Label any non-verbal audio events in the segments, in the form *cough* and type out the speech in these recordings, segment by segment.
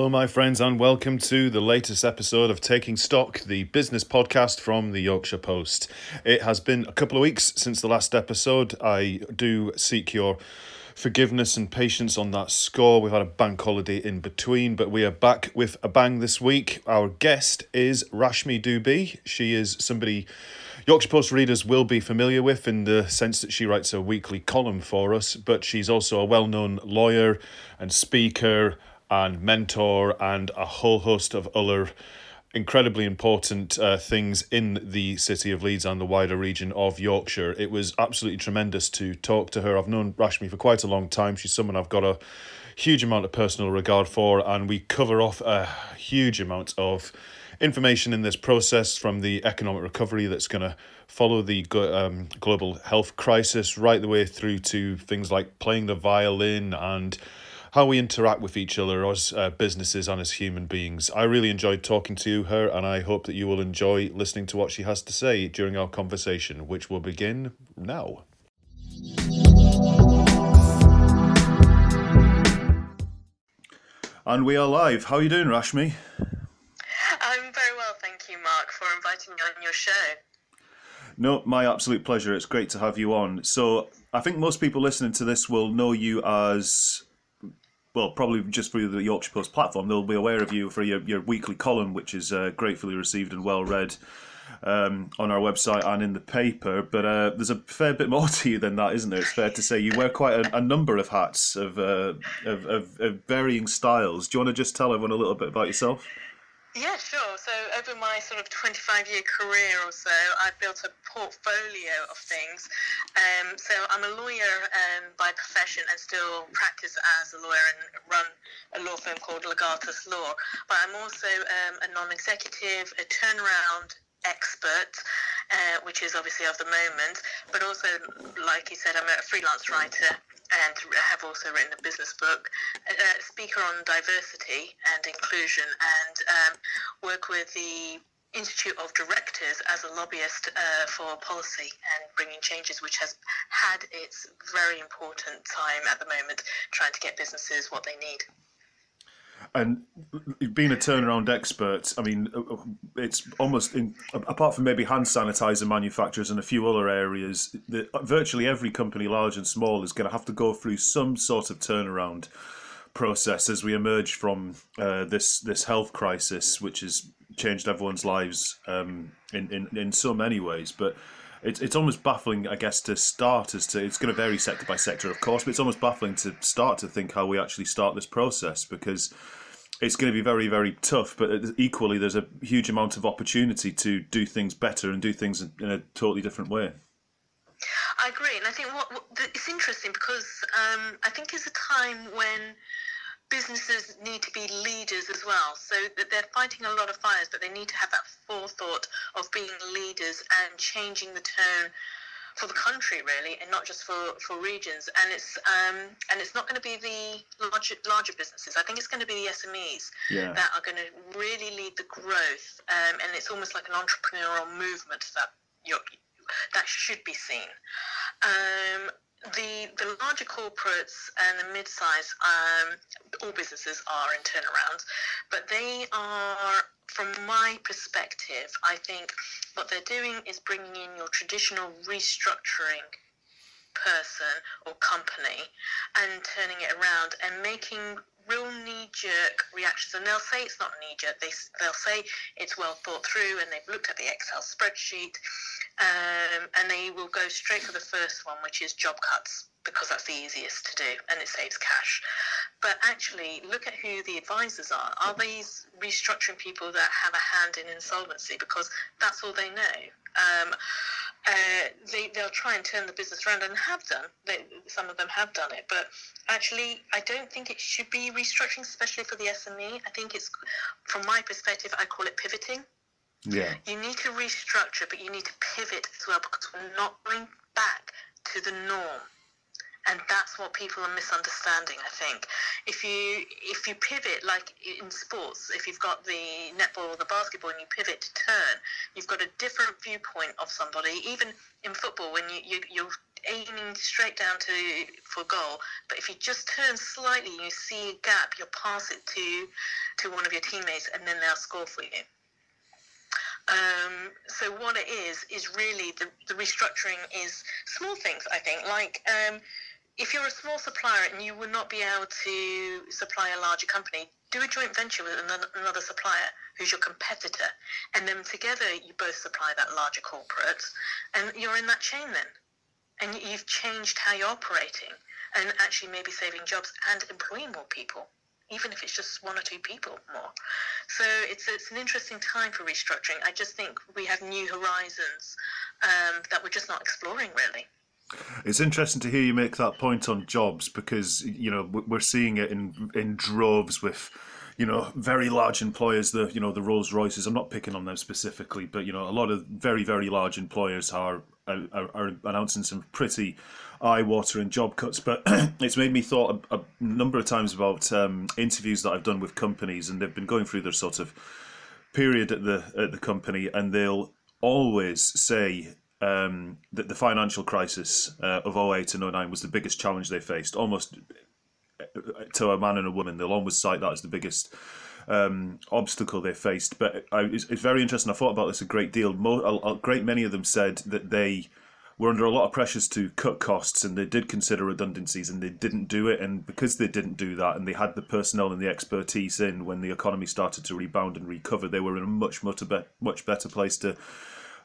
Hello, my friends, and welcome to the latest episode of Taking Stock, the business podcast from the Yorkshire Post. It has been a couple of weeks since the last episode. I do seek your forgiveness and patience on that score. We've had a bank holiday in between, but we are back with a bang this week. Our guest is Rashmi Dubey. She is somebody Yorkshire Post readers will be familiar with in the sense that she writes a weekly column for us, but she's also a well known lawyer and speaker and mentor and a whole host of other incredibly important uh, things in the city of Leeds and the wider region of Yorkshire. It was absolutely tremendous to talk to her. I've known Rashmi for quite a long time. She's someone I've got a huge amount of personal regard for, and we cover off a huge amount of information in this process from the economic recovery that's going to follow the um, global health crisis right the way through to things like playing the violin and how we interact with each other as uh, businesses and as human beings. I really enjoyed talking to her, and I hope that you will enjoy listening to what she has to say during our conversation, which will begin now. And we are live. How are you doing, Rashmi? I'm very well, thank you, Mark, for inviting me on your show. No, my absolute pleasure. It's great to have you on. So, I think most people listening to this will know you as well, probably just through the Yorkshire Post platform, they'll be aware of you for your, your weekly column, which is uh, gratefully received and well read um, on our website and in the paper. But uh, there's a fair bit more *laughs* to you than that, isn't there? It's fair to say you wear quite a, a number of hats of, uh, of, of, of varying styles. Do you want to just tell everyone a little bit about yourself? Yeah, sure. So over my sort of 25 year career or so, I've built a portfolio of things. Um, so I'm a lawyer um, by profession and still practice as a lawyer and run a law firm called Legatus Law. But I'm also um, a non-executive, a turnaround expert, uh, which is obviously of the moment, but also, like you said, I'm a freelance writer and have also written a business book, a speaker on diversity and inclusion, and um, work with the Institute of Directors as a lobbyist uh, for policy and bringing changes, which has had its very important time at the moment, trying to get businesses what they need. And being a turnaround expert, I mean, uh, uh, it's almost in, apart from maybe hand sanitizer manufacturers and a few other areas, the, virtually every company, large and small, is going to have to go through some sort of turnaround process as we emerge from uh, this this health crisis, which has changed everyone's lives um, in, in in so many ways, but it's it's almost baffling, I guess, to start as to it's going to vary sector by sector, of course, but it's almost baffling to start to think how we actually start this process because it's going to be very very tough. But equally, there's a huge amount of opportunity to do things better and do things in a totally different way. I agree, and I think what, what it's interesting because um, I think it's a time when businesses need to be leaders as well. So that they're fighting a lot of fires, but they need to have that forethought of being leaders and changing the tone for the country really and not just for, for regions and it's um, and it's not going to be the larger larger businesses I think it's going to be the SMEs yeah. that are going to really lead the growth um, and it's almost like an entrepreneurial movement that that should be seen um, the the larger corporates and the mid-size, um, all businesses are in turnarounds, but they are, from my perspective, I think what they're doing is bringing in your traditional restructuring person or company and turning it around and making real knee-jerk reactions and they'll say it's not knee-jerk they, they'll say it's well thought through and they've looked at the excel spreadsheet um, and they will go straight for the first one, which is job cuts, because that's the easiest to do and it saves cash. But actually, look at who the advisors are. Are these restructuring people that have a hand in insolvency? Because that's all they know. Um, uh, they, they'll try and turn the business around and have done. They, some of them have done it, but actually, I don't think it should be restructuring, especially for the SME. I think it's, from my perspective, I call it pivoting. Yeah. You need to restructure, but you need to pivot as well because we're not going back to the norm. And that's what people are misunderstanding, I think. If you if you pivot like in sports, if you've got the netball or the basketball and you pivot to turn, you've got a different viewpoint of somebody. Even in football, when you, you you're aiming straight down to for goal. But if you just turn slightly, you see a gap, you'll pass it to to one of your teammates, and then they'll score for you. Um, so what it is is really the, the restructuring is small things. I think like. Um, if you're a small supplier and you will not be able to supply a larger company, do a joint venture with another supplier who's your competitor, and then together you both supply that larger corporate, and you're in that chain then, and you've changed how you're operating, and actually maybe saving jobs and employing more people, even if it's just one or two people more. So it's it's an interesting time for restructuring. I just think we have new horizons um, that we're just not exploring really. It's interesting to hear you make that point on jobs because you know we're seeing it in in droves with you know very large employers the you know the Rolls Royces. I'm not picking on them specifically but you know a lot of very very large employers are are, are announcing some pretty eye-watering job cuts. But *clears throat* it's made me thought a, a number of times about um, interviews that I've done with companies and they've been going through their sort of period at the at the company and they'll always say um, that the financial crisis uh, of 08 and 09 was the biggest challenge they faced, almost uh, to a man and a woman. They'll always cite that as the biggest um, obstacle they faced. But I, it's, it's, very interesting. I thought about this a great deal. Mo- a, a, great many of them said that they were under a lot of pressures to cut costs and they did consider redundancies and they didn't do it. And because they didn't do that and they had the personnel and the expertise in when the economy started to rebound and recover, they were in a much, much, much better place to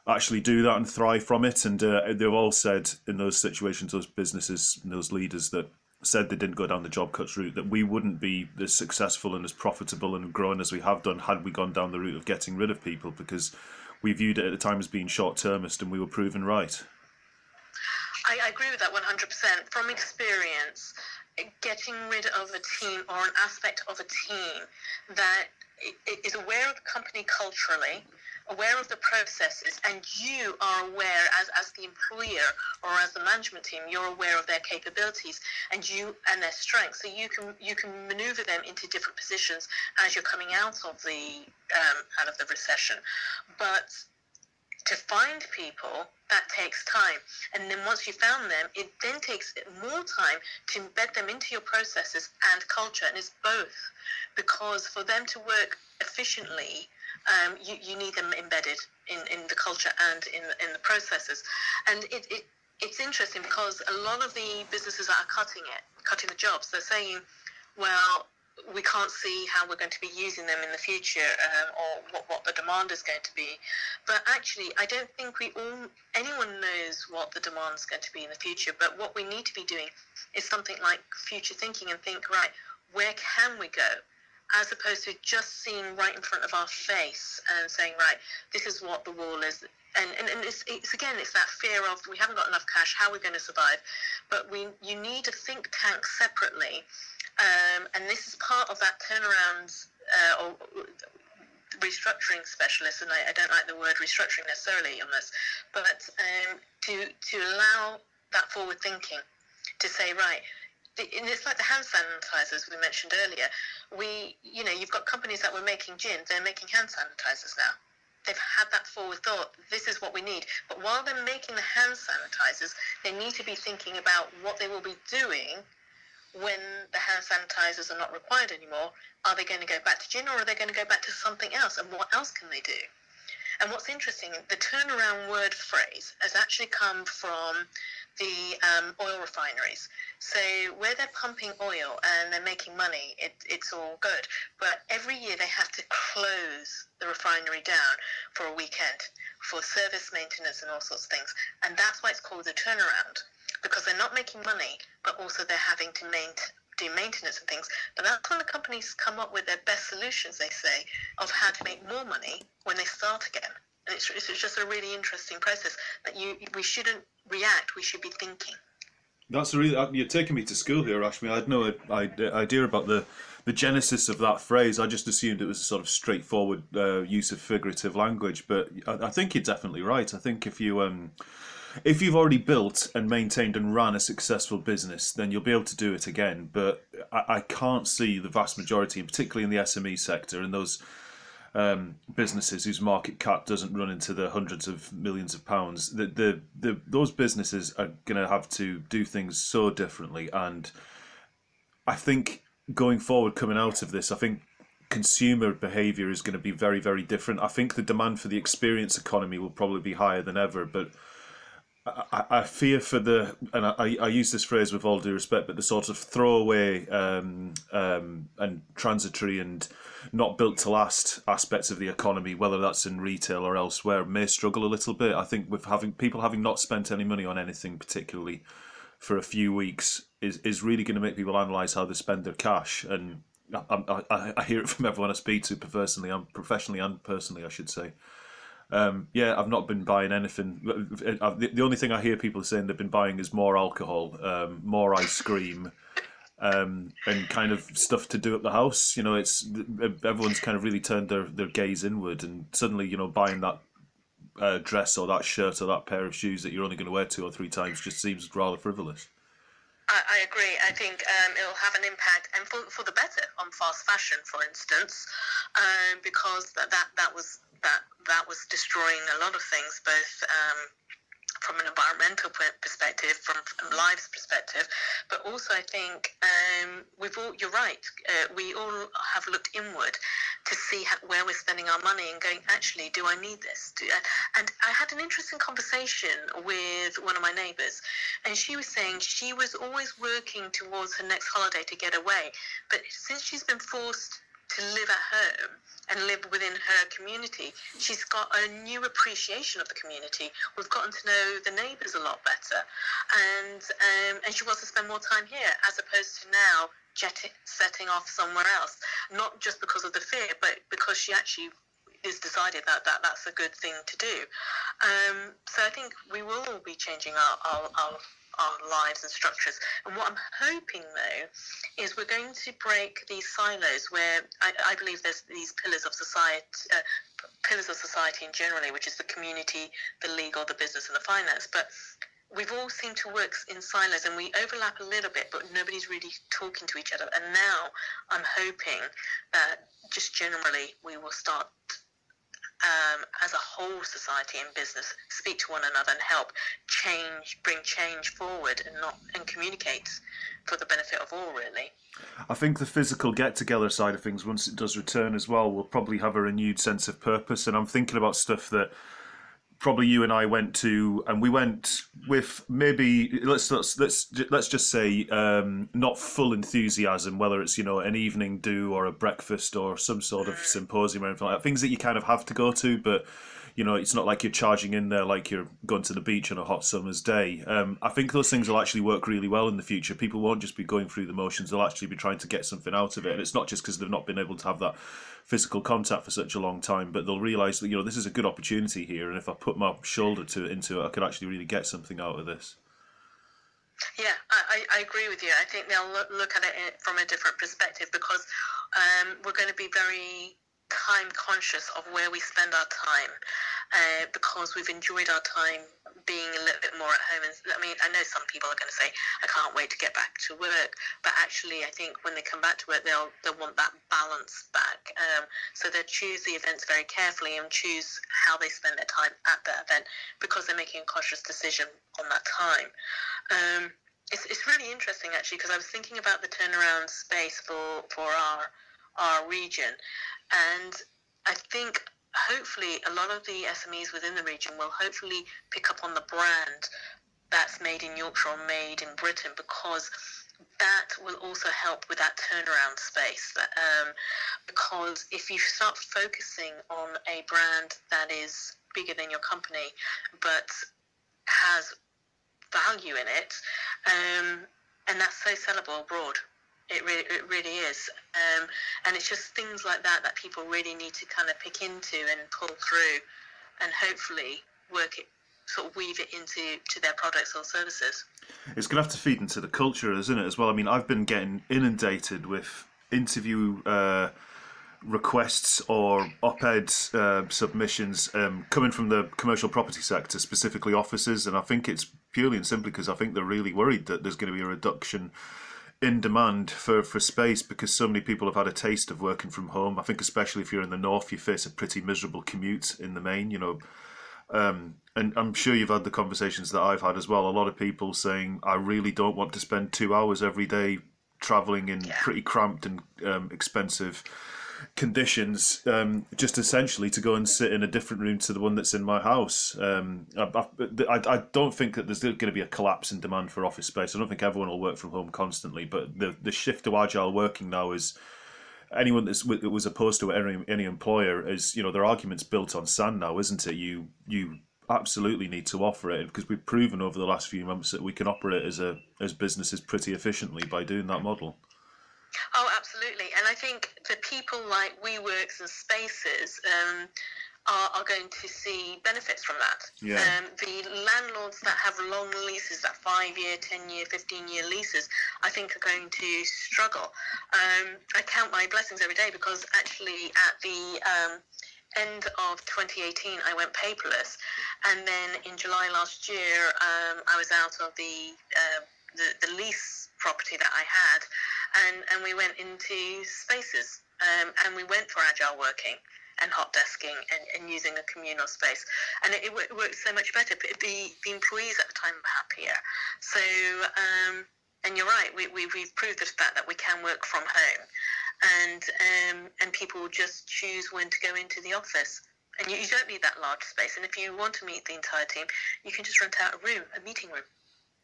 actually do that and thrive from it. And uh, they've all said in those situations, those businesses, those leaders that said they didn't go down the job cuts route, that we wouldn't be as successful and as profitable and growing as we have done had we gone down the route of getting rid of people because we viewed it at the time as being short termist and we were proven right. I, I agree with that 100%. From experience, getting rid of a team or an aspect of a team that is aware of the company culturally, aware of the processes and you are aware as, as the employer or as the management team you're aware of their capabilities and you and their strengths. So you can you can maneuver them into different positions as you're coming out of the um, out of the recession. But to find people that takes time. And then once you found them it then takes more time to embed them into your processes and culture. And it's both because for them to work efficiently um, you, you need them embedded in, in the culture and in, in the processes. And it, it, it's interesting because a lot of the businesses that are cutting it, cutting the jobs, they're saying, well, we can't see how we're going to be using them in the future um, or what, what the demand is going to be. But actually, I don't think we all, anyone knows what the demand is going to be in the future. But what we need to be doing is something like future thinking and think, right, where can we go? As opposed to just seeing right in front of our face and saying, right, this is what the wall is. And, and, and it's, it's again, it's that fear of we haven't got enough cash, how are we going to survive? But we, you need a think tank separately. Um, and this is part of that turnaround uh, or restructuring specialist, and I, I, don't like the word restructuring necessarily on this, but um, to, to allow that forward thinking to say, right, and it's like the hand sanitizers we mentioned earlier. We, you know, you've got companies that were making gin, they're making hand sanitizers now. They've had that forward thought, this is what we need. But while they're making the hand sanitizers, they need to be thinking about what they will be doing when the hand sanitizers are not required anymore. Are they going to go back to gin or are they going to go back to something else? And what else can they do? And what's interesting, the turnaround word phrase has actually come from the um, oil refineries. So where they're pumping oil and they're making money, it, it's all good. But every year they have to close the refinery down for a weekend for service maintenance and all sorts of things. And that's why it's called a turnaround because they're not making money, but also they're having to maintain do maintenance and things. But that's when the companies come up with their best solutions, they say, of how to make more money when they start again. It's, it's just a really interesting process that you we shouldn't react, we should be thinking. That's really you're taking me to school here, Rashmi. I had no idea about the the genesis of that phrase. I just assumed it was a sort of straightforward uh, use of figurative language, but I, I, think you're definitely right. I think if you um, if you've already built and maintained and ran a successful business, then you'll be able to do it again. But I, I can't see the vast majority, and particularly in the SME sector, and those um, businesses whose market cap doesn't run into the hundreds of millions of pounds. The the, the those businesses are going to have to do things so differently, and I think going forward, coming out of this, I think consumer behavior is going to be very very different. I think the demand for the experience economy will probably be higher than ever, but I, I fear for the, and I, I use this phrase with all due respect, but the sort of throwaway um, um, and transitory and not built to last aspects of the economy, whether that's in retail or elsewhere, may struggle a little bit. I think with having people having not spent any money on anything particularly for a few weeks is, is really going to make people analyse how they spend their cash. And I, I, I hear it from everyone I speak to, personally and professionally and personally, I should say. Um, yeah, I've not been buying anything. The, the only thing I hear people saying they've been buying is more alcohol, um, more ice cream, um, and kind of stuff to do at the house. You know, it's everyone's kind of really turned their, their gaze inward, and suddenly, you know, buying that uh, dress or that shirt or that pair of shoes that you're only going to wear two or three times just seems rather frivolous. I, I agree. I think um, it'll have an impact, and for, for the better, on fast fashion, for instance, um, because that, that that was that that was destroying a lot of things, both um, from an environmental perspective, from, from lives perspective, but also I think um, we've all. You're right. Uh, we all have looked inward to see how, where we're spending our money and going. Actually, do I need this? Do, and I had an interesting conversation with one of my neighbours, and she was saying she was always working towards her next holiday to get away, but since she's been forced to live at home and live within her community, she's got a new appreciation of the community. We've gotten to know the neighbours a lot better, and um, and she wants to spend more time here as opposed to now jetting, setting off somewhere else. Not just because of the fear, but because she actually is decided that, that that's a good thing to do. Um, so I think we will all be changing our, our, our our lives and structures. And what I'm hoping, though, is we're going to break these silos where I, I believe there's these pillars of society. Uh, pillars of society in generally, which is the community, the legal, the business, and the finance. But we've all seemed to work in silos and we overlap a little bit, but nobody's really talking to each other. And now I'm hoping that just generally we will start um, as a whole society and business speak to one another and help change, bring change forward, and not and communicate for the benefit of all. Really. I think the physical get-together side of things, once it does return as well, will probably have a renewed sense of purpose. And I'm thinking about stuff that probably you and I went to, and we went with maybe let's let's let's let's just say um, not full enthusiasm, whether it's you know an evening do or a breakfast or some sort of symposium or anything like that. Things that you kind of have to go to, but you know it's not like you're charging in there like you're going to the beach on a hot summer's day. Um, I think those things will actually work really well in the future. People won't just be going through the motions; they'll actually be trying to get something out of it, and it's not just because they've not been able to have that physical contact for such a long time, but they'll realise that you know this is a good opportunity here, and if I put my shoulder to into it, I could actually really get something out of this. Yeah, I, I agree with you. I think they'll look, look at it from a different perspective because um, we're going to be very time conscious of where we spend our time uh, because we've enjoyed our time being a little bit more at home. And I mean, I know some people are going to say, "I can't wait to get back to work," but actually, I think when they come back to work, they'll they'll want that balance back. Um, so they'll choose the events very carefully and choose how they spend their time at that event because they're making a conscious decision on that time. Um, it's, it's really interesting actually because I was thinking about the turnaround space for for our our region, and I think hopefully a lot of the SMEs within the region will hopefully pick up on the brand that's made in Yorkshire or made in Britain because that will also help with that turnaround space. Um, because if you start focusing on a brand that is bigger than your company but has value in it, um, and that's so sellable abroad. It really, it really is. Um, and it's just things like that that people really need to kind of pick into and pull through and hopefully work it, sort of weave it into to their products or services. It's going to have to feed into the culture, isn't it, as well? I mean, I've been getting inundated with interview uh, requests or op-ed uh, submissions um, coming from the commercial property sector, specifically offices, and I think it's purely and simply because I think they're really worried that there's going to be a reduction in demand for, for space because so many people have had a taste of working from home. I think especially if you're in the north, you face a pretty miserable commute in the main. You know, um, and I'm sure you've had the conversations that I've had as well. A lot of people saying, "I really don't want to spend two hours every day traveling in Yeah. pretty cramped and um, expensive." Conditions um, just essentially to go and sit in a different room to the one that's in my house. Um, I, I, I don't think that there's going to be a collapse in demand for office space. I don't think everyone will work from home constantly, but the, the shift to agile working now is anyone that's, that was opposed to any, any employer is, you know, their argument's built on sand now, isn't it? You, you absolutely need to offer it because we've proven over the last few months that we can operate as a as businesses pretty efficiently by doing that model. Oh, absolutely. And I think the people like WeWorks and Spaces um, are, are going to see benefits from that. Yeah. Um, the landlords that have long leases, that five year, 10 year, 15 year leases, I think are going to struggle. Um, I count my blessings every day because actually at the um, end of 2018, I went paperless. And then in July last year, um, I was out of the, uh, the, the lease property that I had and, and we went into spaces um, and we went for agile working and hot desking and, and using a communal space. And it, it, worked so much better the, the employees at the time were happier. So um, and you're right we, we, we've proved the fact that we can work from home. And um, and people just choose when to go into the office. And you, you don't need that large space. And if you want to meet the entire team you can just rent out a room a meeting room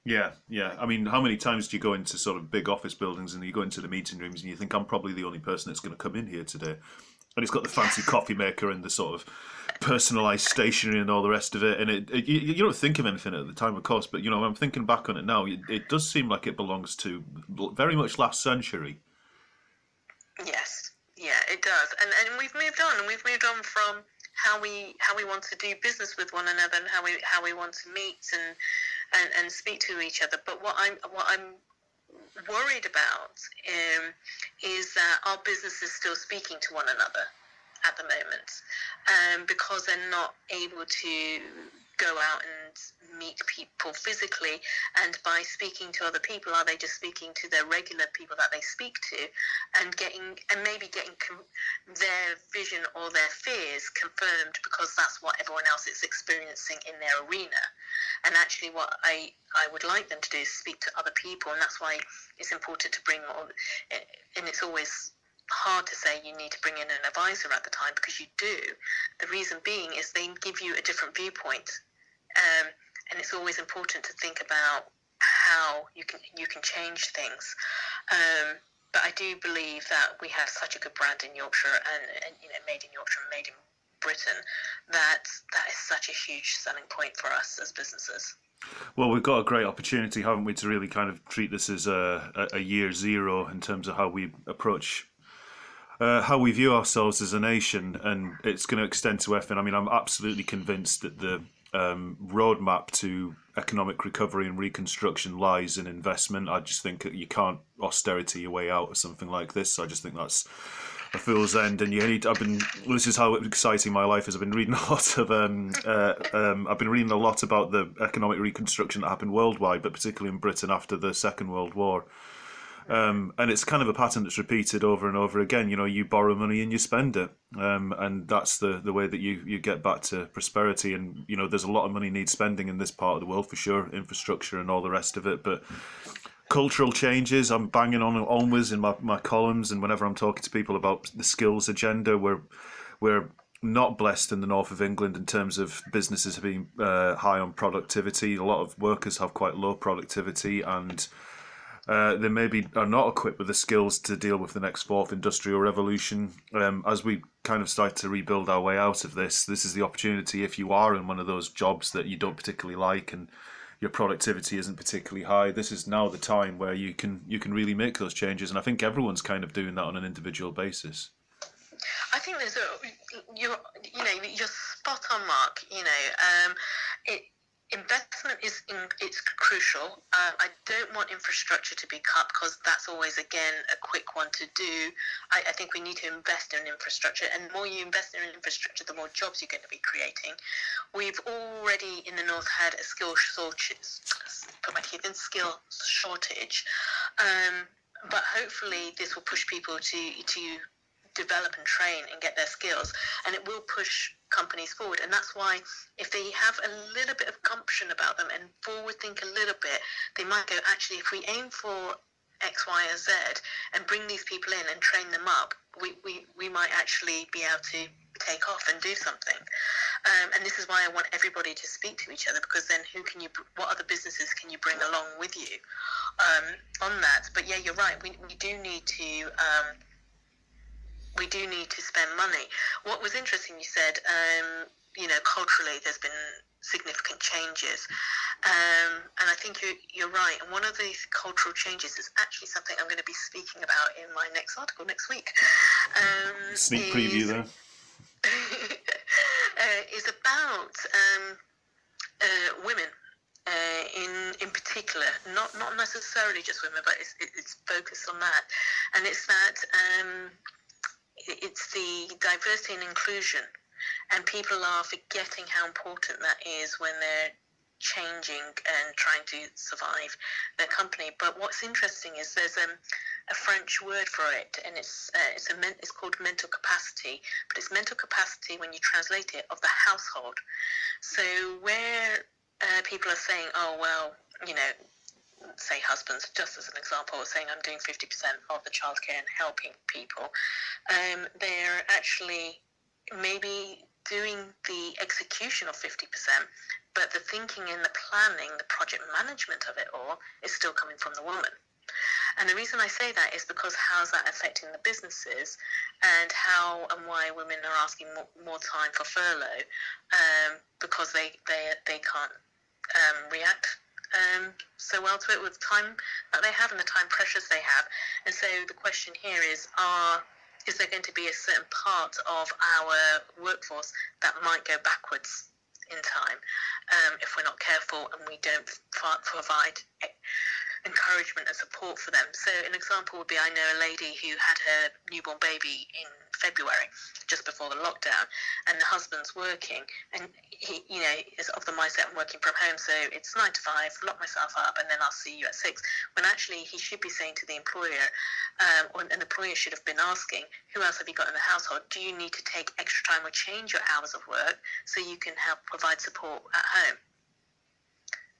Yeah, yeah. I mean, how many times do you go into sort of big office buildings and you go into the meeting rooms and you think I'm probably the only person that's going to come in here today, and it's got the fancy *laughs* coffee maker and the sort of personalised stationery and all the rest of it, and it, it you, you don't think of anything at the time, of course, but you know, I'm thinking back on it now, it, it does seem like it belongs to very much last century. Yes, yeah, it does, and and we've moved on, and we've moved on from how we how we want to do business with one another, and how we how we want to meet and and, and speak to each other. But what I'm what I'm worried about um, is that our business is still speaking to one another at the moment um, because they're not able to go out and meet people physically and by speaking to other people are they just speaking to their regular people that they speak to? And getting and maybe getting com- their vision or their fears confirmed because that's what everyone else is experiencing in their arena. And actually what i i would like them to do is speak to other people and that's why it's important to bring all and it's always hard to say you need to bring in an advisor at the time because you do. The reason being is they give you a different viewpoint, um, and it's always important to think about how you can you can change things. Um, but I do believe that we have such a good brand in Yorkshire, and, and you know, made in Yorkshire, and made in Britain, that that is such a huge selling point for us as businesses. Well, we've got a great opportunity, haven't we, to really kind of treat this as a, a, year zero in terms of how we approach uh, how we view ourselves as a nation, and it's going to extend to FN. I mean, I'm absolutely convinced that the um, roadmap to economic recovery and reconstruction lies in investment. I just think you can't austerity your way out of something like this. I just think that's a fool's end. And you need. I've been. This is how exciting my life is. I've been reading *laughs* a lot of. Um, uh, um, I've been reading a lot about the economic reconstruction that happened worldwide, but particularly in Britain after the Second World War. Um, and it's kind of a pattern that's repeated over and over again. You know, you borrow money and you spend it, um, and that's the, the way that you, you get back to prosperity. And you know, there's a lot of money needs spending in this part of the world for sure, infrastructure and all the rest of it. But cultural changes, I'm banging on always in my, my columns, and whenever I'm talking to people about the skills agenda, we're we're not blessed in the north of England in terms of businesses being uh, high on productivity. A lot of workers have quite low productivity and uh, they maybe are not equipped with the skills to deal with the next fourth industrial revolution. Um, as we kind of start to rebuild our way out of this, this is the opportunity if you are in one of those jobs that you don't particularly like and your productivity isn't particularly high. This is now the time where you can you can really make those changes, and I think everyone's kind of doing that on an individual basis. I think there's a you're you know you're spot on, Mark. You know, um, it investment is in, it's crucial. Uh, I don't want infrastructure to be cut because that's always again a quick one to do. I, I, think we need to invest in infrastructure, and the more you invest in infrastructure, the more jobs you're going to be creating. We've already in the north had a skill shortage. Put my teeth in skill shortage. Um, but hopefully this will push people to to develop and train and get their skills, and it will push companies forward. And that's why if they have a little bit of gumption about them and forward think a little bit, they might go, actually, if we aim for X, Y, or Z and bring these people in and train them up, we, we, we might actually be able to take off and do something. Um, and this is why I want everybody to speak to each other because then who can you, what other businesses can you bring along with you um, on that? But yeah, you're right. We, we do need to. Um, we do need to spend money. What was interesting, you said, um, you know, culturally there's been significant changes. Um, and I think you're, you're right. And one of these cultural changes is actually something I'm going to be speaking about in my next article next week. Um, Sneak is, preview there. *laughs* uh, is about um, uh, women. Uh, in in particular, not not necessarily just women, but it's, it's focused on that, and it's that um, it's the diversity and inclusion, and people are forgetting how important that is when they're changing and trying to survive their company. But what's interesting is there's um, a French word for it, and it's uh, it's a it's called mental capacity. But it's mental capacity when you translate it of the household. So where uh, people are saying, oh well, you know, say husbands, just as an example, saying I'm doing 50% of the childcare and helping people, um, they're actually maybe doing the execution of 50%, but the thinking and the planning, the project management of it all is still coming from the woman. And the reason I say that is because how's that affecting the businesses and how and why women are asking more, more time for furlough um, because they, they, they can't um, react um, so well to it with time that they have and the time pressures they have. And so the question here is, are is there going to be a certain part of our workforce that might go backwards in time um, if we're not careful and we don't provide encouragement and support for them. So an example would be I know a lady who had her newborn baby in February, just before the lockdown, and the husband's working, and he, you know, is of the mindset I'm working from home, so it's nine to five, lock myself up, and then I'll see you at six. When actually he should be saying to the employer, um, or an employer should have been asking, who else have you got in the household? Do you need to take extra time or change your hours of work so you can help provide support at home?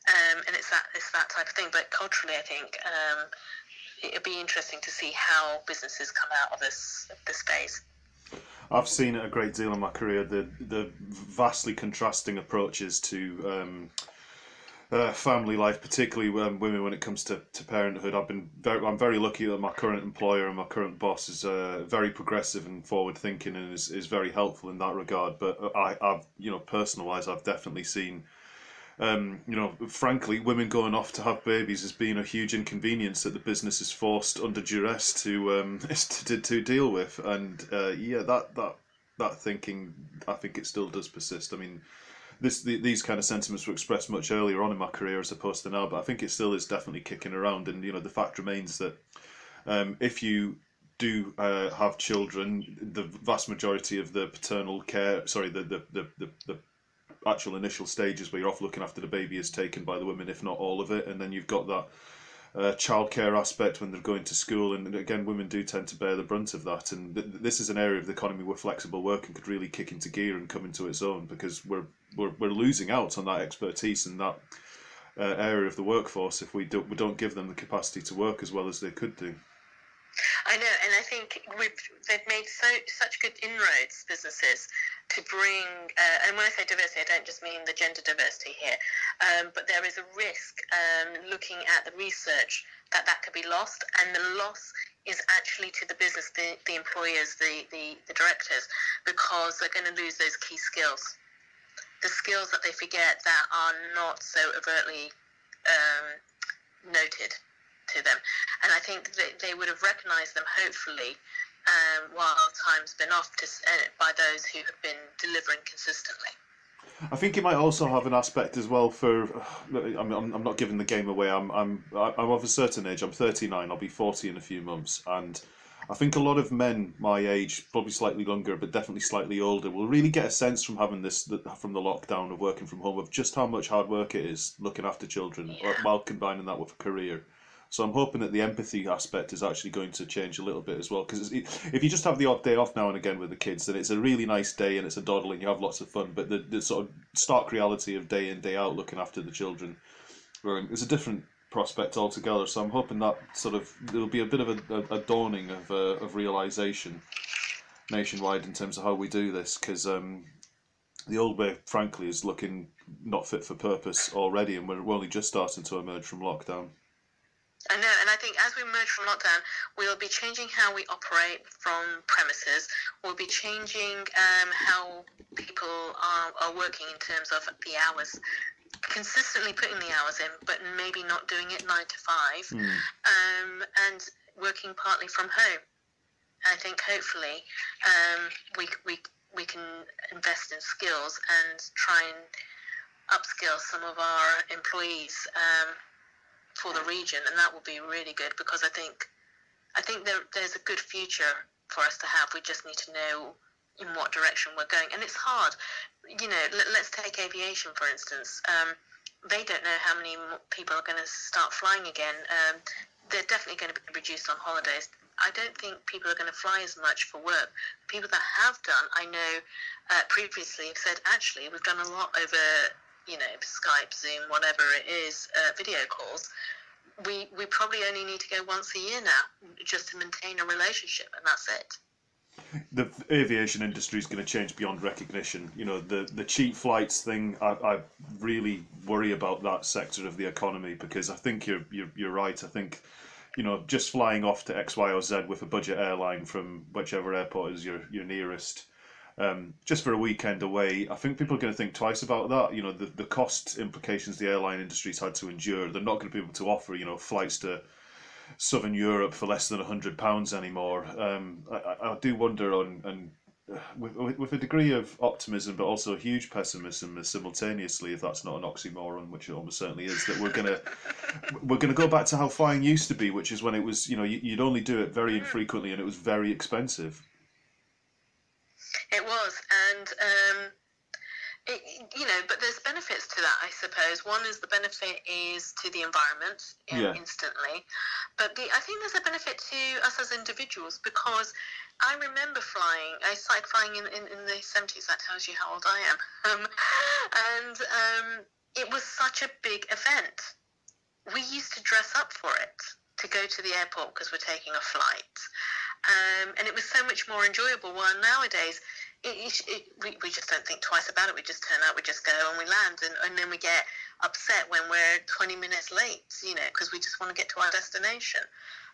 Um, and it's that it's that type of thing. But culturally, I think um, it'll be interesting to see how businesses come out of this this phase. I've seen it a great deal in my career. The the vastly contrasting approaches to um, uh, family life, particularly um, women when it comes to, to parenthood. I've been very I'm very lucky that my current employer and my current boss is uh, very progressive and forward thinking and is, is very helpful in that regard. But I I've you know personal wise I've definitely seen um, you know, frankly, women going off to have babies has been a huge inconvenience that the business is forced under duress to um, *laughs* to, to deal with, and uh, yeah, that that that thinking, I think it still does persist. I mean, this the, these kind of sentiments were expressed much earlier on in my career as opposed to now, but I think it still is definitely kicking around, and you know, the fact remains that um, if you do uh, have children, the vast majority of the paternal care, sorry, the the, the, the, the actual initial stages where you're off looking after the baby is taken by the women, if not all of it, and then you've got that uh, childcare aspect when they're going to school, and again, women do tend to bear the brunt of that. And th- this is an area of the economy where flexible working could really kick into gear and come into its own because we're we're, we're losing out on that expertise and that uh, area of the workforce if we don't we don't give them the capacity to work as well as they could do. I know, and I think we've they've made so such good inroads businesses to bring, uh, and when I say diversity, I don't just mean the gender diversity here, um, but there is a risk um, looking at the research that that could be lost, and the loss is actually to the business, the, the employers, the, the, the directors, because they're going to lose those key skills. The skills that they forget that are not so overtly um, noted to them. And I think that they would have recognised them, hopefully, um, while time's been off to, uh, by those who have been delivering consistently. I think it might also have an aspect as well for. I'm, I'm not giving the game away. I'm I'm I'm of a certain age. I'm 39. I'll be 40 in a few months, and I think a lot of men my age, probably slightly younger, but definitely slightly older, will really get a sense from having this from the lockdown of working from home of just how much hard work it is looking after children yeah. while combining that with a career. So I'm hoping that the empathy aspect is actually going to change a little bit as well. Because if you just have the odd day off now and again with the kids, then it's a really nice day and it's a doddle and you have lots of fun. But the, the sort of stark reality of day in day out looking after the children, it's a different prospect altogether. So I'm hoping that sort of there'll be a bit of a, a, a dawning of uh, of realization nationwide in terms of how we do this because um, the old way, frankly, is looking not fit for purpose already, and we're only just starting to emerge from lockdown. I know, and I think as we emerge from lockdown, we'll be changing how we operate from premises. We'll be changing um, how people are, are working in terms of the hours. Consistently putting the hours in, but maybe not doing it nine to five, mm. um, and working partly from home. I think hopefully um, we, we, we can invest in skills and try and upskill some of our employees um, for the region, and that will be really good because I think I think there, there's a good future for us to have. We just need to know in what direction we're going, and it's hard. You know, let, us take aviation for instance. Um, they don't know how many people are going to start flying again. Um, they're definitely going to be reduced on holidays. I don't think people are going to fly as much for work. People that have done, I know, uh, previously have said, actually, we've done a lot over you know, Skype, Zoom, whatever it is, uh, video calls, we we probably only need to go once a year now just to maintain a relationship, and that's it. *laughs* The aviation industry is going to change beyond recognition. You know, the the cheap flights thing. I, I really worry about that sector of the economy because I think you're you're, you're right. I think you know, just flying off to X, Y, or Z with a budget airline from whichever airport is your your nearest um, just for a weekend away, I think people are going to think twice about that. You know, the, the cost implications the airline industry's had to endure. They're not going to be able to offer, you know, flights to southern Europe for less than hundred pounds anymore. Um, I, I do wonder on and with, with a degree of optimism, but also a huge pessimism simultaneously, if that's not an oxymoron, which it almost certainly is, that we're gonna *laughs* we're gonna go back to how flying used to be, which is when it was, you know, you'd only do it very infrequently and it was very expensive. It was, and um, it, you know, but there's benefits to that, I suppose. One is the benefit is to the environment yeah. instantly, but the, I think there's a benefit to us as individuals because I remember flying. I started flying in, in, in the 70s. That tells you how old I am. *laughs* Um, and um, it was such a big event. We used to dress up for it to go to the airport because we're taking a flight. Um, and it was so much more enjoyable. While nowadays, it, it, we, we just don't think twice about it. We just turn up, we just go, and we land, and, and then we get upset when we're 20 minutes late, you know, because we just want to get to our destination.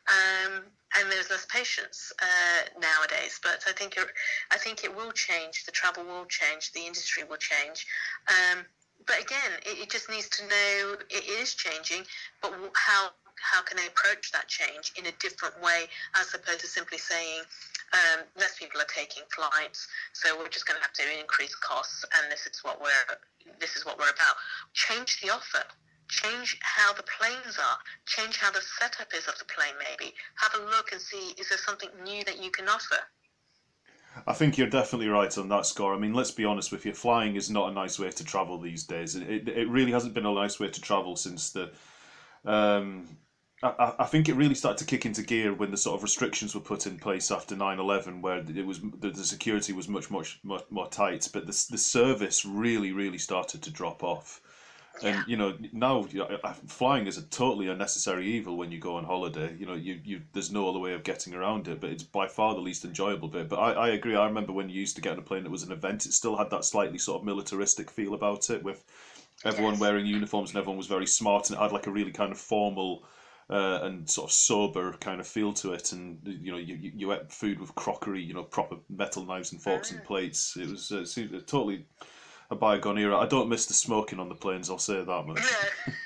Um, and there's less patience uh, nowadays. But I think it, I think it will change. The travel will change. The industry will change. Um, but again, it, it, just needs to know it is changing. But how how can they approach that change in a different way as opposed to simply saying um, less people are taking flights, so we're just going to have to increase costs, and this is what we're this is what we're about. Change the offer. Change how the planes are. Change how the setup is of the plane. Maybe have a look and see is there something new that you can offer. I think you're definitely right on that score. I mean, let's be honest with you. Flying is not a nice way to travel these days. It, it, it really hasn't been a nice way to travel since the um, I, I think it really started to kick into gear when the sort of restrictions were put in place after 9-11 where it was the, the security was much much more, more tight but the, the service really really started to drop off. And you know now flying is a totally unnecessary evil when you go on holiday. You know you, you there's no other way of getting around it but it's by far the least enjoyable bit. But I, I agree. I remember when you used to get on a plane it was an event it still had that slightly sort of militaristic feel about it with everyone yes. wearing uniforms and everyone was very smart and it had like a really kind of formal uh, and sort of sober kind of feel to it. And you know, you, you, you ate food with crockery, you know, proper metal knives and forks and ah. plates. It was uh, totally a bygone era. I don't miss the smoking on the planes. I'll say that much. *laughs*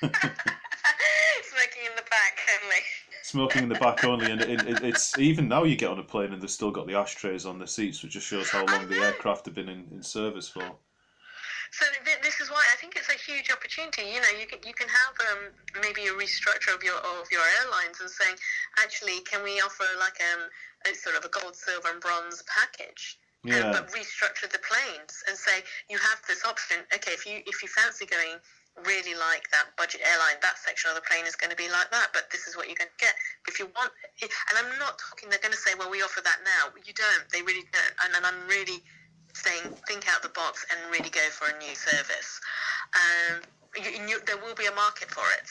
smoking in the back only. Smoking in the back only, and it, it, it's even now you get on a plane and they've still got the ashtrays on the seats, which just shows how long the aircraft have been in, in service for. So think it's a huge opportunity. You know, you can you can have um, maybe a restructure of your of your airlines and saying, actually, can we offer like um, a sort of a gold, silver, and bronze package? Yeah. Um, but restructure the planes and say you have this option. Okay, if you if you fancy going really like that budget airline, that section of the plane is going to be like that, but this is what you're going to get. If you want, and I'm not talking, they're going to say, well, we offer that now. You don't. They really don't. And, and I'm really saying, think out the box and really go for a new service. Um, you, you, there will be a market for it,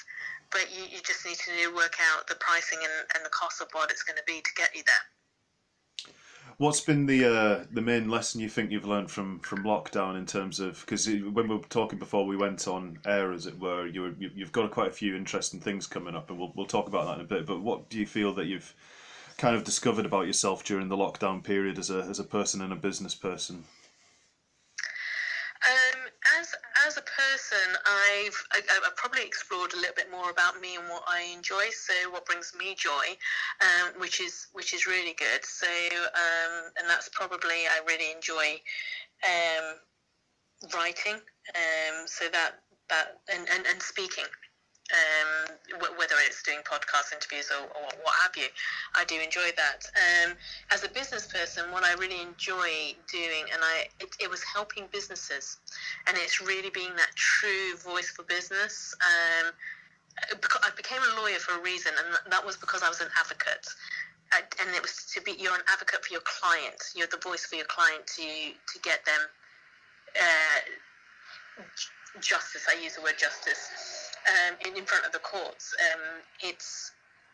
but you, you just need to work out the pricing and, and the cost of what it's going to be to get you there. What's been the uh, the main lesson you think you've learned from, from lockdown in terms of because when we were talking before we went on air, as it were, you were, you've got quite a few interesting things coming up, and we'll we'll talk about that in a bit. But what do you feel that you've kind of discovered about yourself during the lockdown period as a as a person and a business person? Um, as as a person, I've I, have probably explored a little bit more about me and what I enjoy. So what brings me joy, um, which is which is really good. So um, and that's probably I really enjoy um, writing. Um, so that that and, and, and speaking um, w- whether it's doing podcast interviews or, or, what have you. I do enjoy that. Um, as a business person, what I really enjoy doing, and I it, it, was helping businesses, and it's really being that true voice for business. Um, I became a lawyer for a reason, and that was because I was an advocate. and it was to be you're an advocate for your client. You're the voice for your client to to get them uh, justice. I use the word justice um, in, in front of the courts. Um, it's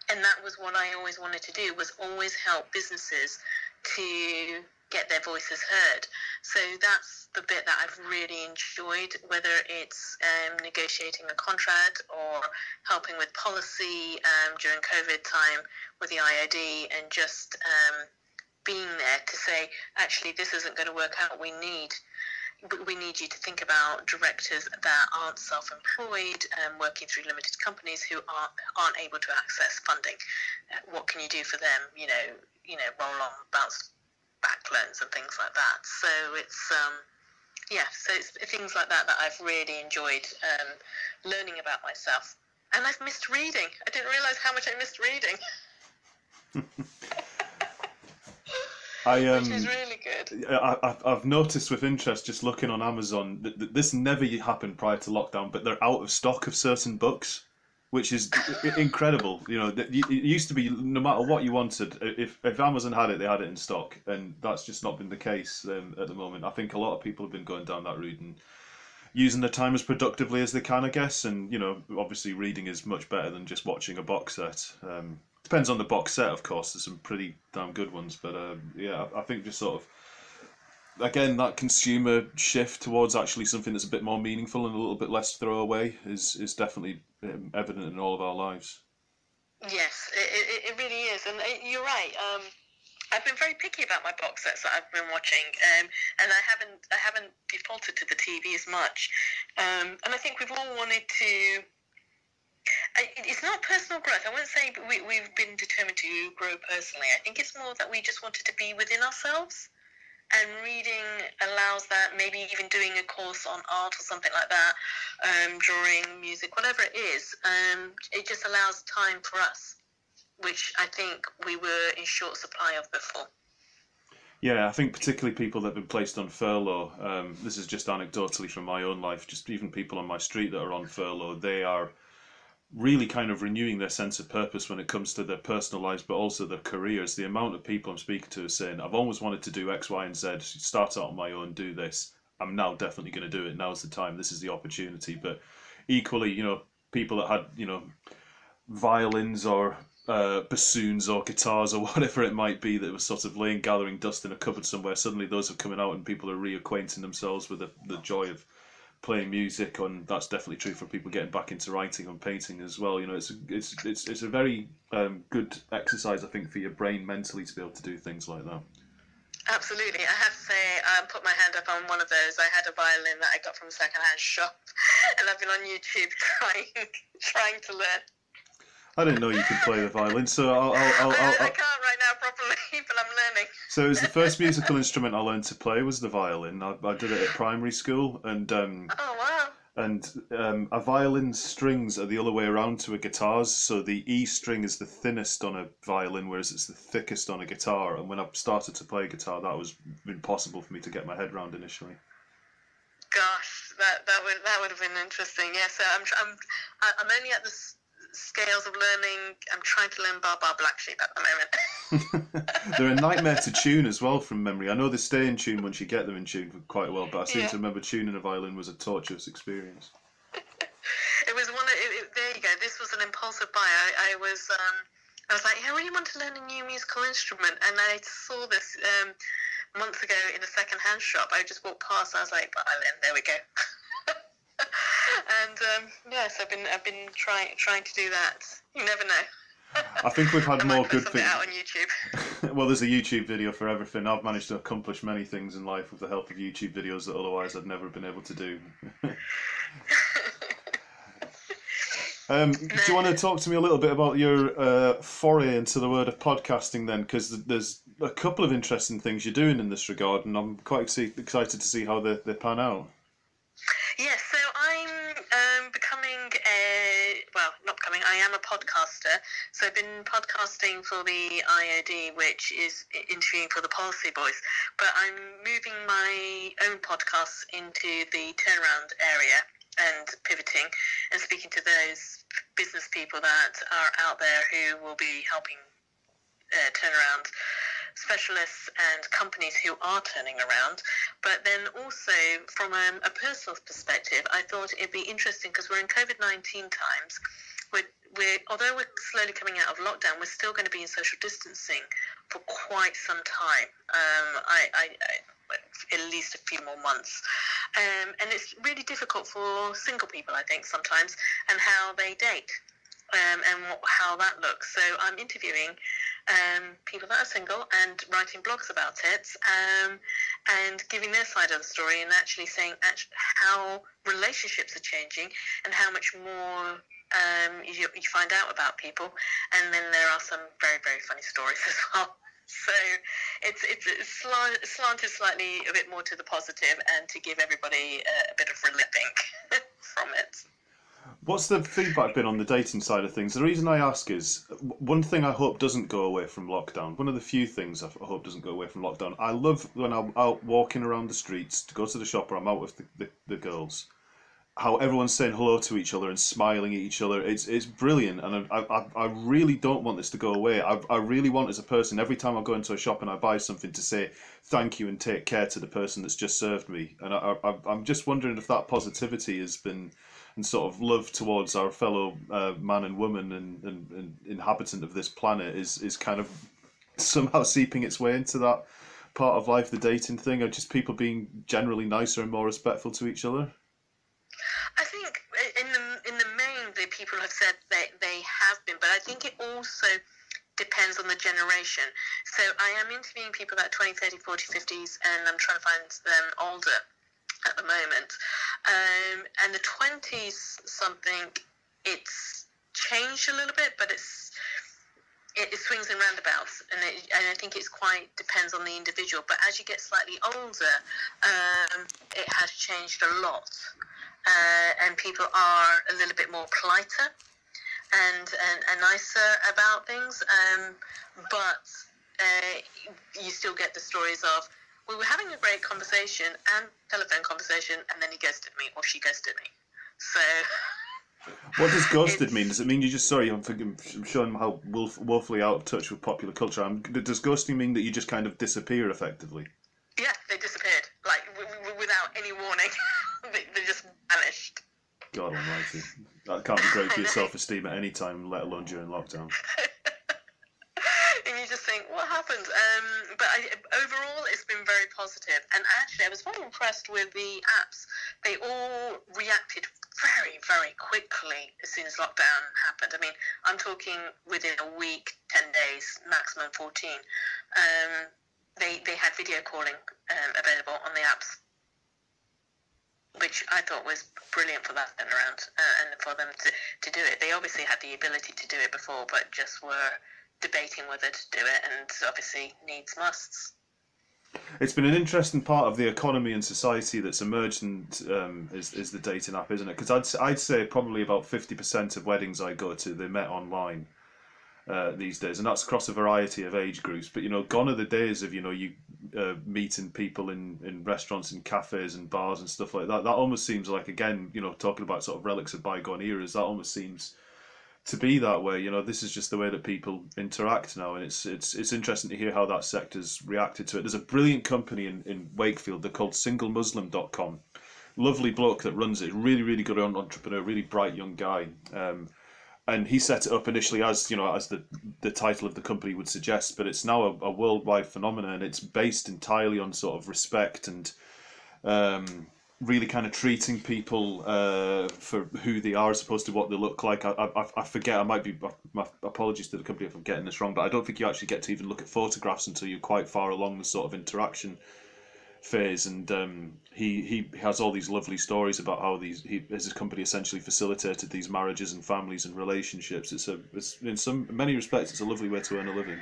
and that was what I always wanted to do was always help businesses to get their voices heard. So that's the bit that I've really enjoyed, whether it's um, negotiating a contract or helping with policy um, during COVID time with the IOD and just um, being there to say, actually, this isn't going to work out. We need we need you to think about directors that aren't self-employed, um, working through limited companies who aren't aren't able to access funding. Uh, what can you do for them? You know, you know, roll on, bounce back loans and things like that. So it's um, yeah, so it's things like that that I've really enjoyed um, learning about myself. And I've missed reading. I didn't realise how much I missed reading. *laughs* I, um, Which is really good. I, have noticed with interest just looking on Amazon that, this never happened prior to lockdown, but they're out of stock of certain books, which is incredible. You know, it used to be no matter what you wanted, if if Amazon had it, they had it in stock, and that's just not been the case um, at the moment. I think a lot of people have been going down that route and using their time as productively as they can, I guess. And you know, obviously, reading is much better than just watching a box set. Um, Depends on the box set, of course. There's some pretty damn good ones, but uh, yeah, I think just sort of again that consumer shift towards actually something that's a bit more meaningful and a little bit less throwaway is is definitely um, evident in all of our lives. Yes, it, it, really is, and uh, you're right. Um, I've been very picky about my box sets that I've been watching, um, and I haven't I haven't defaulted to the TV as much. Um, and I think we've all wanted to it's not personal growth. I wouldn't say we, we've been determined to grow personally. I think it's more that we just wanted to be within ourselves. And reading allows that, maybe even doing a course on art or something like that, um, drawing, music, whatever it is. Um, it just allows time for us, which I think we were in short supply of before. Yeah, I think particularly people that have been placed on furlough. Um, this is just anecdotally from my own life. Just even people on my street that are on furlough, they are really kind of renewing their sense of purpose when it comes to their personal lives, but also their careers. The amount of people I'm speaking to are saying, I've always wanted to do X, Y, and Z, start out on my own, do this. I'm now definitely going to do it. Now's the time. This is the opportunity. But equally, you know, people that had, you know, violins or uh, bassoons or guitars or *laughs* whatever it might be that was sort of laying gathering dust in a cupboard somewhere. Suddenly, those are coming out, and people are reacquainting themselves with the, the joy of playing music, and that's definitely true for people getting back into writing and painting as well. You know, it's it's it's it's a very um, good exercise, I think, for your brain mentally to be able to do things like that. Absolutely, I have to say, I put my hand up on one of those. I had a violin that I got from a secondhand shop, *laughs* and I've been on YouTube *laughs* trying trying to learn. I didn't know you could play the violin, so I'll. I'll, I'll, I'll I, can't right now properly, *laughs* but I'm learning. So it was the first musical instrument I learned to play was the violin. I, I did it at primary school, and um, oh wow. And um, a violin's strings are the other way around to a guitar's. So the E string is the thinnest on a violin, whereas it's the thickest on a guitar. And when I started to play guitar, that was impossible for me to get my head around initially. Gosh, that that would that would have been interesting. Yeah, so I'm I'm I'm only at the scales of learning. I'm trying to learn Baa Baa Black Sheep at the moment. *laughs* They're a nightmare to *laughs* tune as well from memory. I know they stay in tune once you get them in tune quite well, but I seem yeah. to remember tuning a violin was a torturous experience. it was one. Of, it, it, there you go. This was an impulsive buy. I, I was. Um, I was like, I really want to learn a new musical instrument, and I saw this um, months ago in a second-hand shop. I just walked past. I was like, violin. There we go. *laughs* and um, yes, I've been I've been trying trying to do that. You never know. I think we've had more good things out on YouTube. *laughs* well, there's a YouTube video for everything. I've managed to accomplish many things in life with the help of YouTube videos that otherwise I'd never been able to do. *laughs* Um, do you want to talk to me a little bit about your uh, foray into the world of podcasting then? Because there's a couple of interesting things you're doing in this regard, and I'm quite excited to see how they, they pan out. Yes, so I'm um, becoming a, well, not becoming, I am a podcaster. So I've been podcasting for the IOD, which is interviewing for the Policy Voice. But I'm moving my own podcasts into the turnaround area and pivoting and speaking to those business people that are out there who will be helping uh, turn around specialists and companies who are turning around. But then also from a, a personal perspective, I thought it'd be interesting because we're in COVID 19 times. We're, we're, although we're slowly coming out of lockdown, we're still going to be in social distancing for quite some time. Um, I, I, I, at least a few more months. Um, and it's really difficult for single people, I think, sometimes, and how they date um, and what, how that looks. So I'm interviewing um, people that are single and writing blogs about it um, and giving their side of the story and actually saying actually how relationships are changing and how much more um, you, you find out about people. And then there are some very, very funny stories *laughs* as well. So it's it's, it's slanted slightly a bit more to the positive and to give everybody a, a bit of relieving *laughs* from it. What's the feedback been on the dating side of things? The reason I ask is one thing I hope doesn't go away from lockdown. One of the few things I hope doesn't go away from lockdown. I love when I'm out walking around the streets to go to the shop or I'm out with the, the, the girls. How everyone's saying hello to each other and smiling at each other. It's it's brilliant, and I, I, I really don't want this to go away. I, I really want, as a person, every time I go into a shop and I buy something, to say thank you and take care to the person that's just served me. And I, I I'm just wondering if that positivity has been and sort of love towards our fellow uh, man and woman and, and, and, inhabitant of this planet is is kind of somehow *laughs* seeping its way into that part of life, the dating thing, or just people being generally nicer and more respectful to each other? I think in the in the main, the people have said that they have been, but I think it also depends on the generation. So I am interviewing people about are 20, 30, 40, 50s, and I'm trying to find them older at the moment. Um, and the 20s something, it's changed a little bit, but it's it, it swings and roundabouts, and, it, and I think it's quite depends on the individual. But as you get slightly older, um, it has changed a lot, uh, and people are a little bit more politer and and, and nicer about things. Um, but uh, you still get the stories of we were having a great conversation and telephone conversation, and then he ghosted me or she ghosted me. So. *laughs* What does ghosted mean? Does it mean you just sorry? I'm, I'm showing how wolf, woefully out of touch with popular culture. I'm, does ghosting mean that you just kind of disappear effectively? Yeah, they disappeared like w- w- without any warning. *laughs* they, they just vanished. God *laughs* Almighty, that can't be great for your self-esteem at any time, let alone during lockdown. And you just think, what happened? Um, but I, overall, it's been very positive. And actually, I was very impressed with the apps. They all reacted very, very quickly as soon as lockdown happened. I mean, I'm talking within a week, 10 days, maximum 14. Um, they, they had video calling um, available on the apps which I thought was brilliant for that turnaround uh, and for them to, to do it. They obviously had the ability to do it before, but just were debating whether to do it, and obviously needs musts. It's been an interesting part of the economy and society that's emerged and, um, is, is the dating app, isn't it? Because I'd, I'd say probably about 50% of weddings I go to, they met online. Uh, these days, and that's across a variety of age groups. But you know, gone are the days of you know you uh, meeting people in, in restaurants and cafes and bars and stuff like that. That almost seems like again, you know, talking about sort of relics of bygone eras. That almost seems to be that way. You know, this is just the way that people interact now, and it's it's it's interesting to hear how that sector's reacted to it. There's a brilliant company in, in Wakefield. They're called SingleMuslim.com. Lovely bloke that runs it. Really, really good entrepreneur. Really bright young guy. Um, and he set it up initially as you know as the the title of the company would suggest, but it's now a, a worldwide phenomenon. And it's based entirely on sort of respect and um, really kind of treating people uh, for who they are as opposed to what they look like. I, I, I forget. I might be. My apologies to the company if I'm getting this wrong, but I don't think you actually get to even look at photographs until you're quite far along the sort of interaction phase. And um, he he has all these lovely stories about how these he, his company essentially facilitated these marriages and families and relationships. It's a it's in some many respects it's a lovely way to earn a living.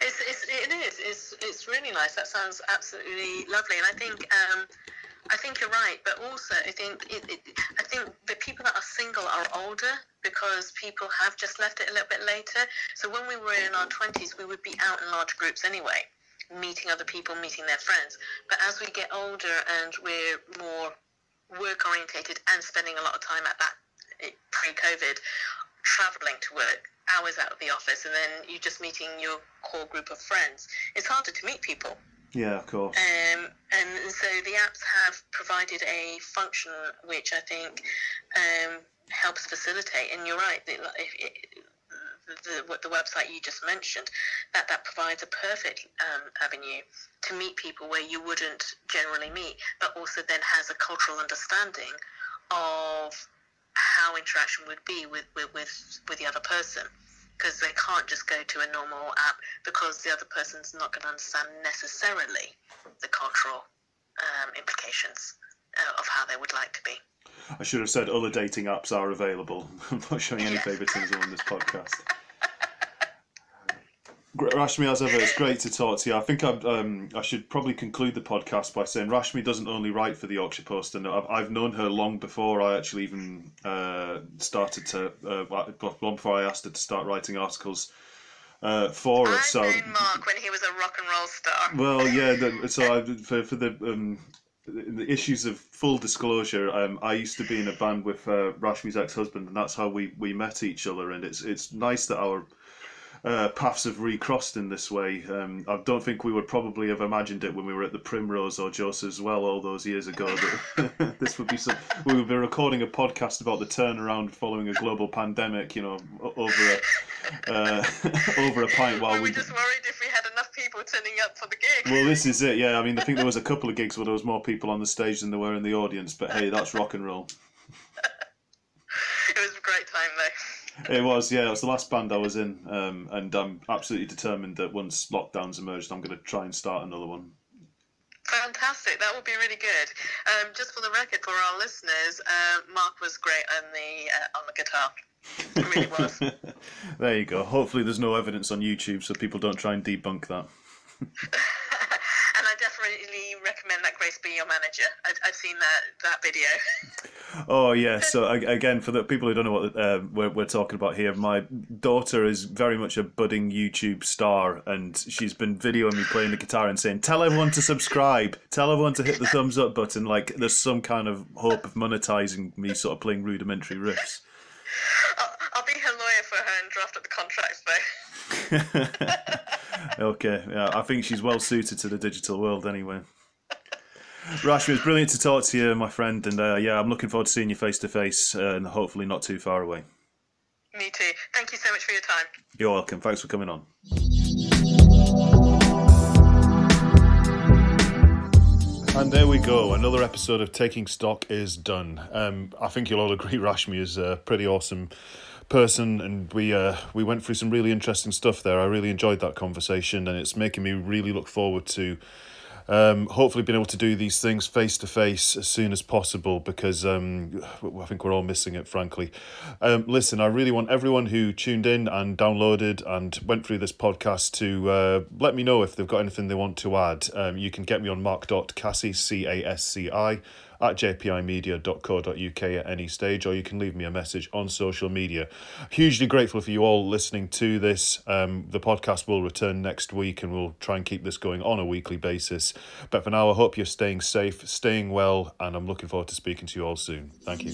It's, it's, it is. It's, it's really nice. That sounds absolutely lovely. And I think um, I think you're right, but also I think it, it, I think the people that are single are older because people have just left it a little bit later. So when we were in our twenties, we would be out in large groups anyway, meeting other people, meeting their friends. But as we get older and we're more work orientated and spending a lot of time at that eh, pre-COVID, traveling to work, hours out of the office, and then you're just meeting your core group of friends, it's harder to meet people. Yeah, of course. Um, and so the apps have provided a function which I think um, helps facilitate. And you're right, the, the, the, website you just mentioned, that that provides a perfect um, avenue to meet people where you wouldn't generally meet, but also then has a cultural understanding of how interaction would be with, with, with, with the other person because they can't just go to a normal app because the other person's not going to understand necessarily the cultural um, implications uh, of how they would like to be. I should have said other dating apps are available. *laughs* I'm not showing any favoritism on this podcast. Rashmi, as ever, it's great to talk to you. I think um, i should probably conclude the podcast by saying Rashmi doesn't only write for the Yorkshire Post, and I've, I've known her long before I actually even uh, started to, uh, long before I asked her to start writing articles uh, for it. So Mark when he was a rock and roll star. Well, yeah. The, so *laughs* I, for for the um, the issues of full disclosure, um, I used to be in a band with uh, Rashmi's ex-husband, and that's how we, we met each other. And it's it's nice that our uh, paths have recrossed in this way. Um, I don't think we would probably have imagined it when we were at the Primrose or Joseph's Well all those years ago. That *laughs* this would be some. We would be recording a podcast about the turnaround following a global pandemic. You know, over a uh, *laughs* over a pint while we. We just worried if we had enough people turning up for the gig. Well, this is it. Yeah, I mean, I think there was a *laughs* couple of gigs where there was more people on the stage than there were in the audience. But hey, that's rock and roll. it was a great time though. It was, yeah. It was the last band I was in, um, and I'm absolutely determined that once lockdowns emerged, I'm going to try and start another one. Fantastic. That would be really good. Um, just for the record, for our listeners, uh, Mark was great on the uh, on the guitar. It really *laughs* was. there you go. Hopefully, there's no evidence on YouTube, so people don't try and debunk that. *laughs* definitely recommend that Grace be your manager. I, have seen that that video. *laughs* Oh yeah. So again, for the people who don't know what uh, we're, we're talking about here, my daughter is very much a budding YouTube star, and she's been videoing me playing the guitar and saying, "Tell everyone to subscribe. Tell everyone to hit the thumbs up button." Like there's some kind of hope of monetizing me sort of playing rudimentary riffs. I'll, I'll be her lawyer for her and draft up the contracts, though. *laughs* *laughs* okay. Yeah, I think she's well suited to the digital world anyway. Rashmi, it's brilliant to talk to you, my friend, and uh, yeah, I'm looking forward to seeing you face to face, and hopefully not too far away. Me too. Thank you so much for your time. You're welcome. Thanks for coming on. And there we go. Another episode of Taking Stock is done. Um, I think you'll all agree *laughs* Rashmi is a pretty awesome person, and we uh, we went through some really interesting stuff there. I really enjoyed that conversation, and it's making me really look forward to um, hopefully being able to do these things face to face as soon as possible because um, I think we're all missing it, frankly. Um, listen, I really want everyone who tuned in and downloaded and went through this podcast to uh, let me know if they've got anything they want to add. Um, you can get me on mark.casci, C A S C I, at jpimedia.co.uk at any stage, or you can leave me a message on social media. Hugely grateful for you all listening to this. Um, the podcast will return next week and we'll try and keep this going on a weekly basis. But for now, I hope you're staying safe, staying well, and I'm looking forward to speaking to you all soon. Thank you.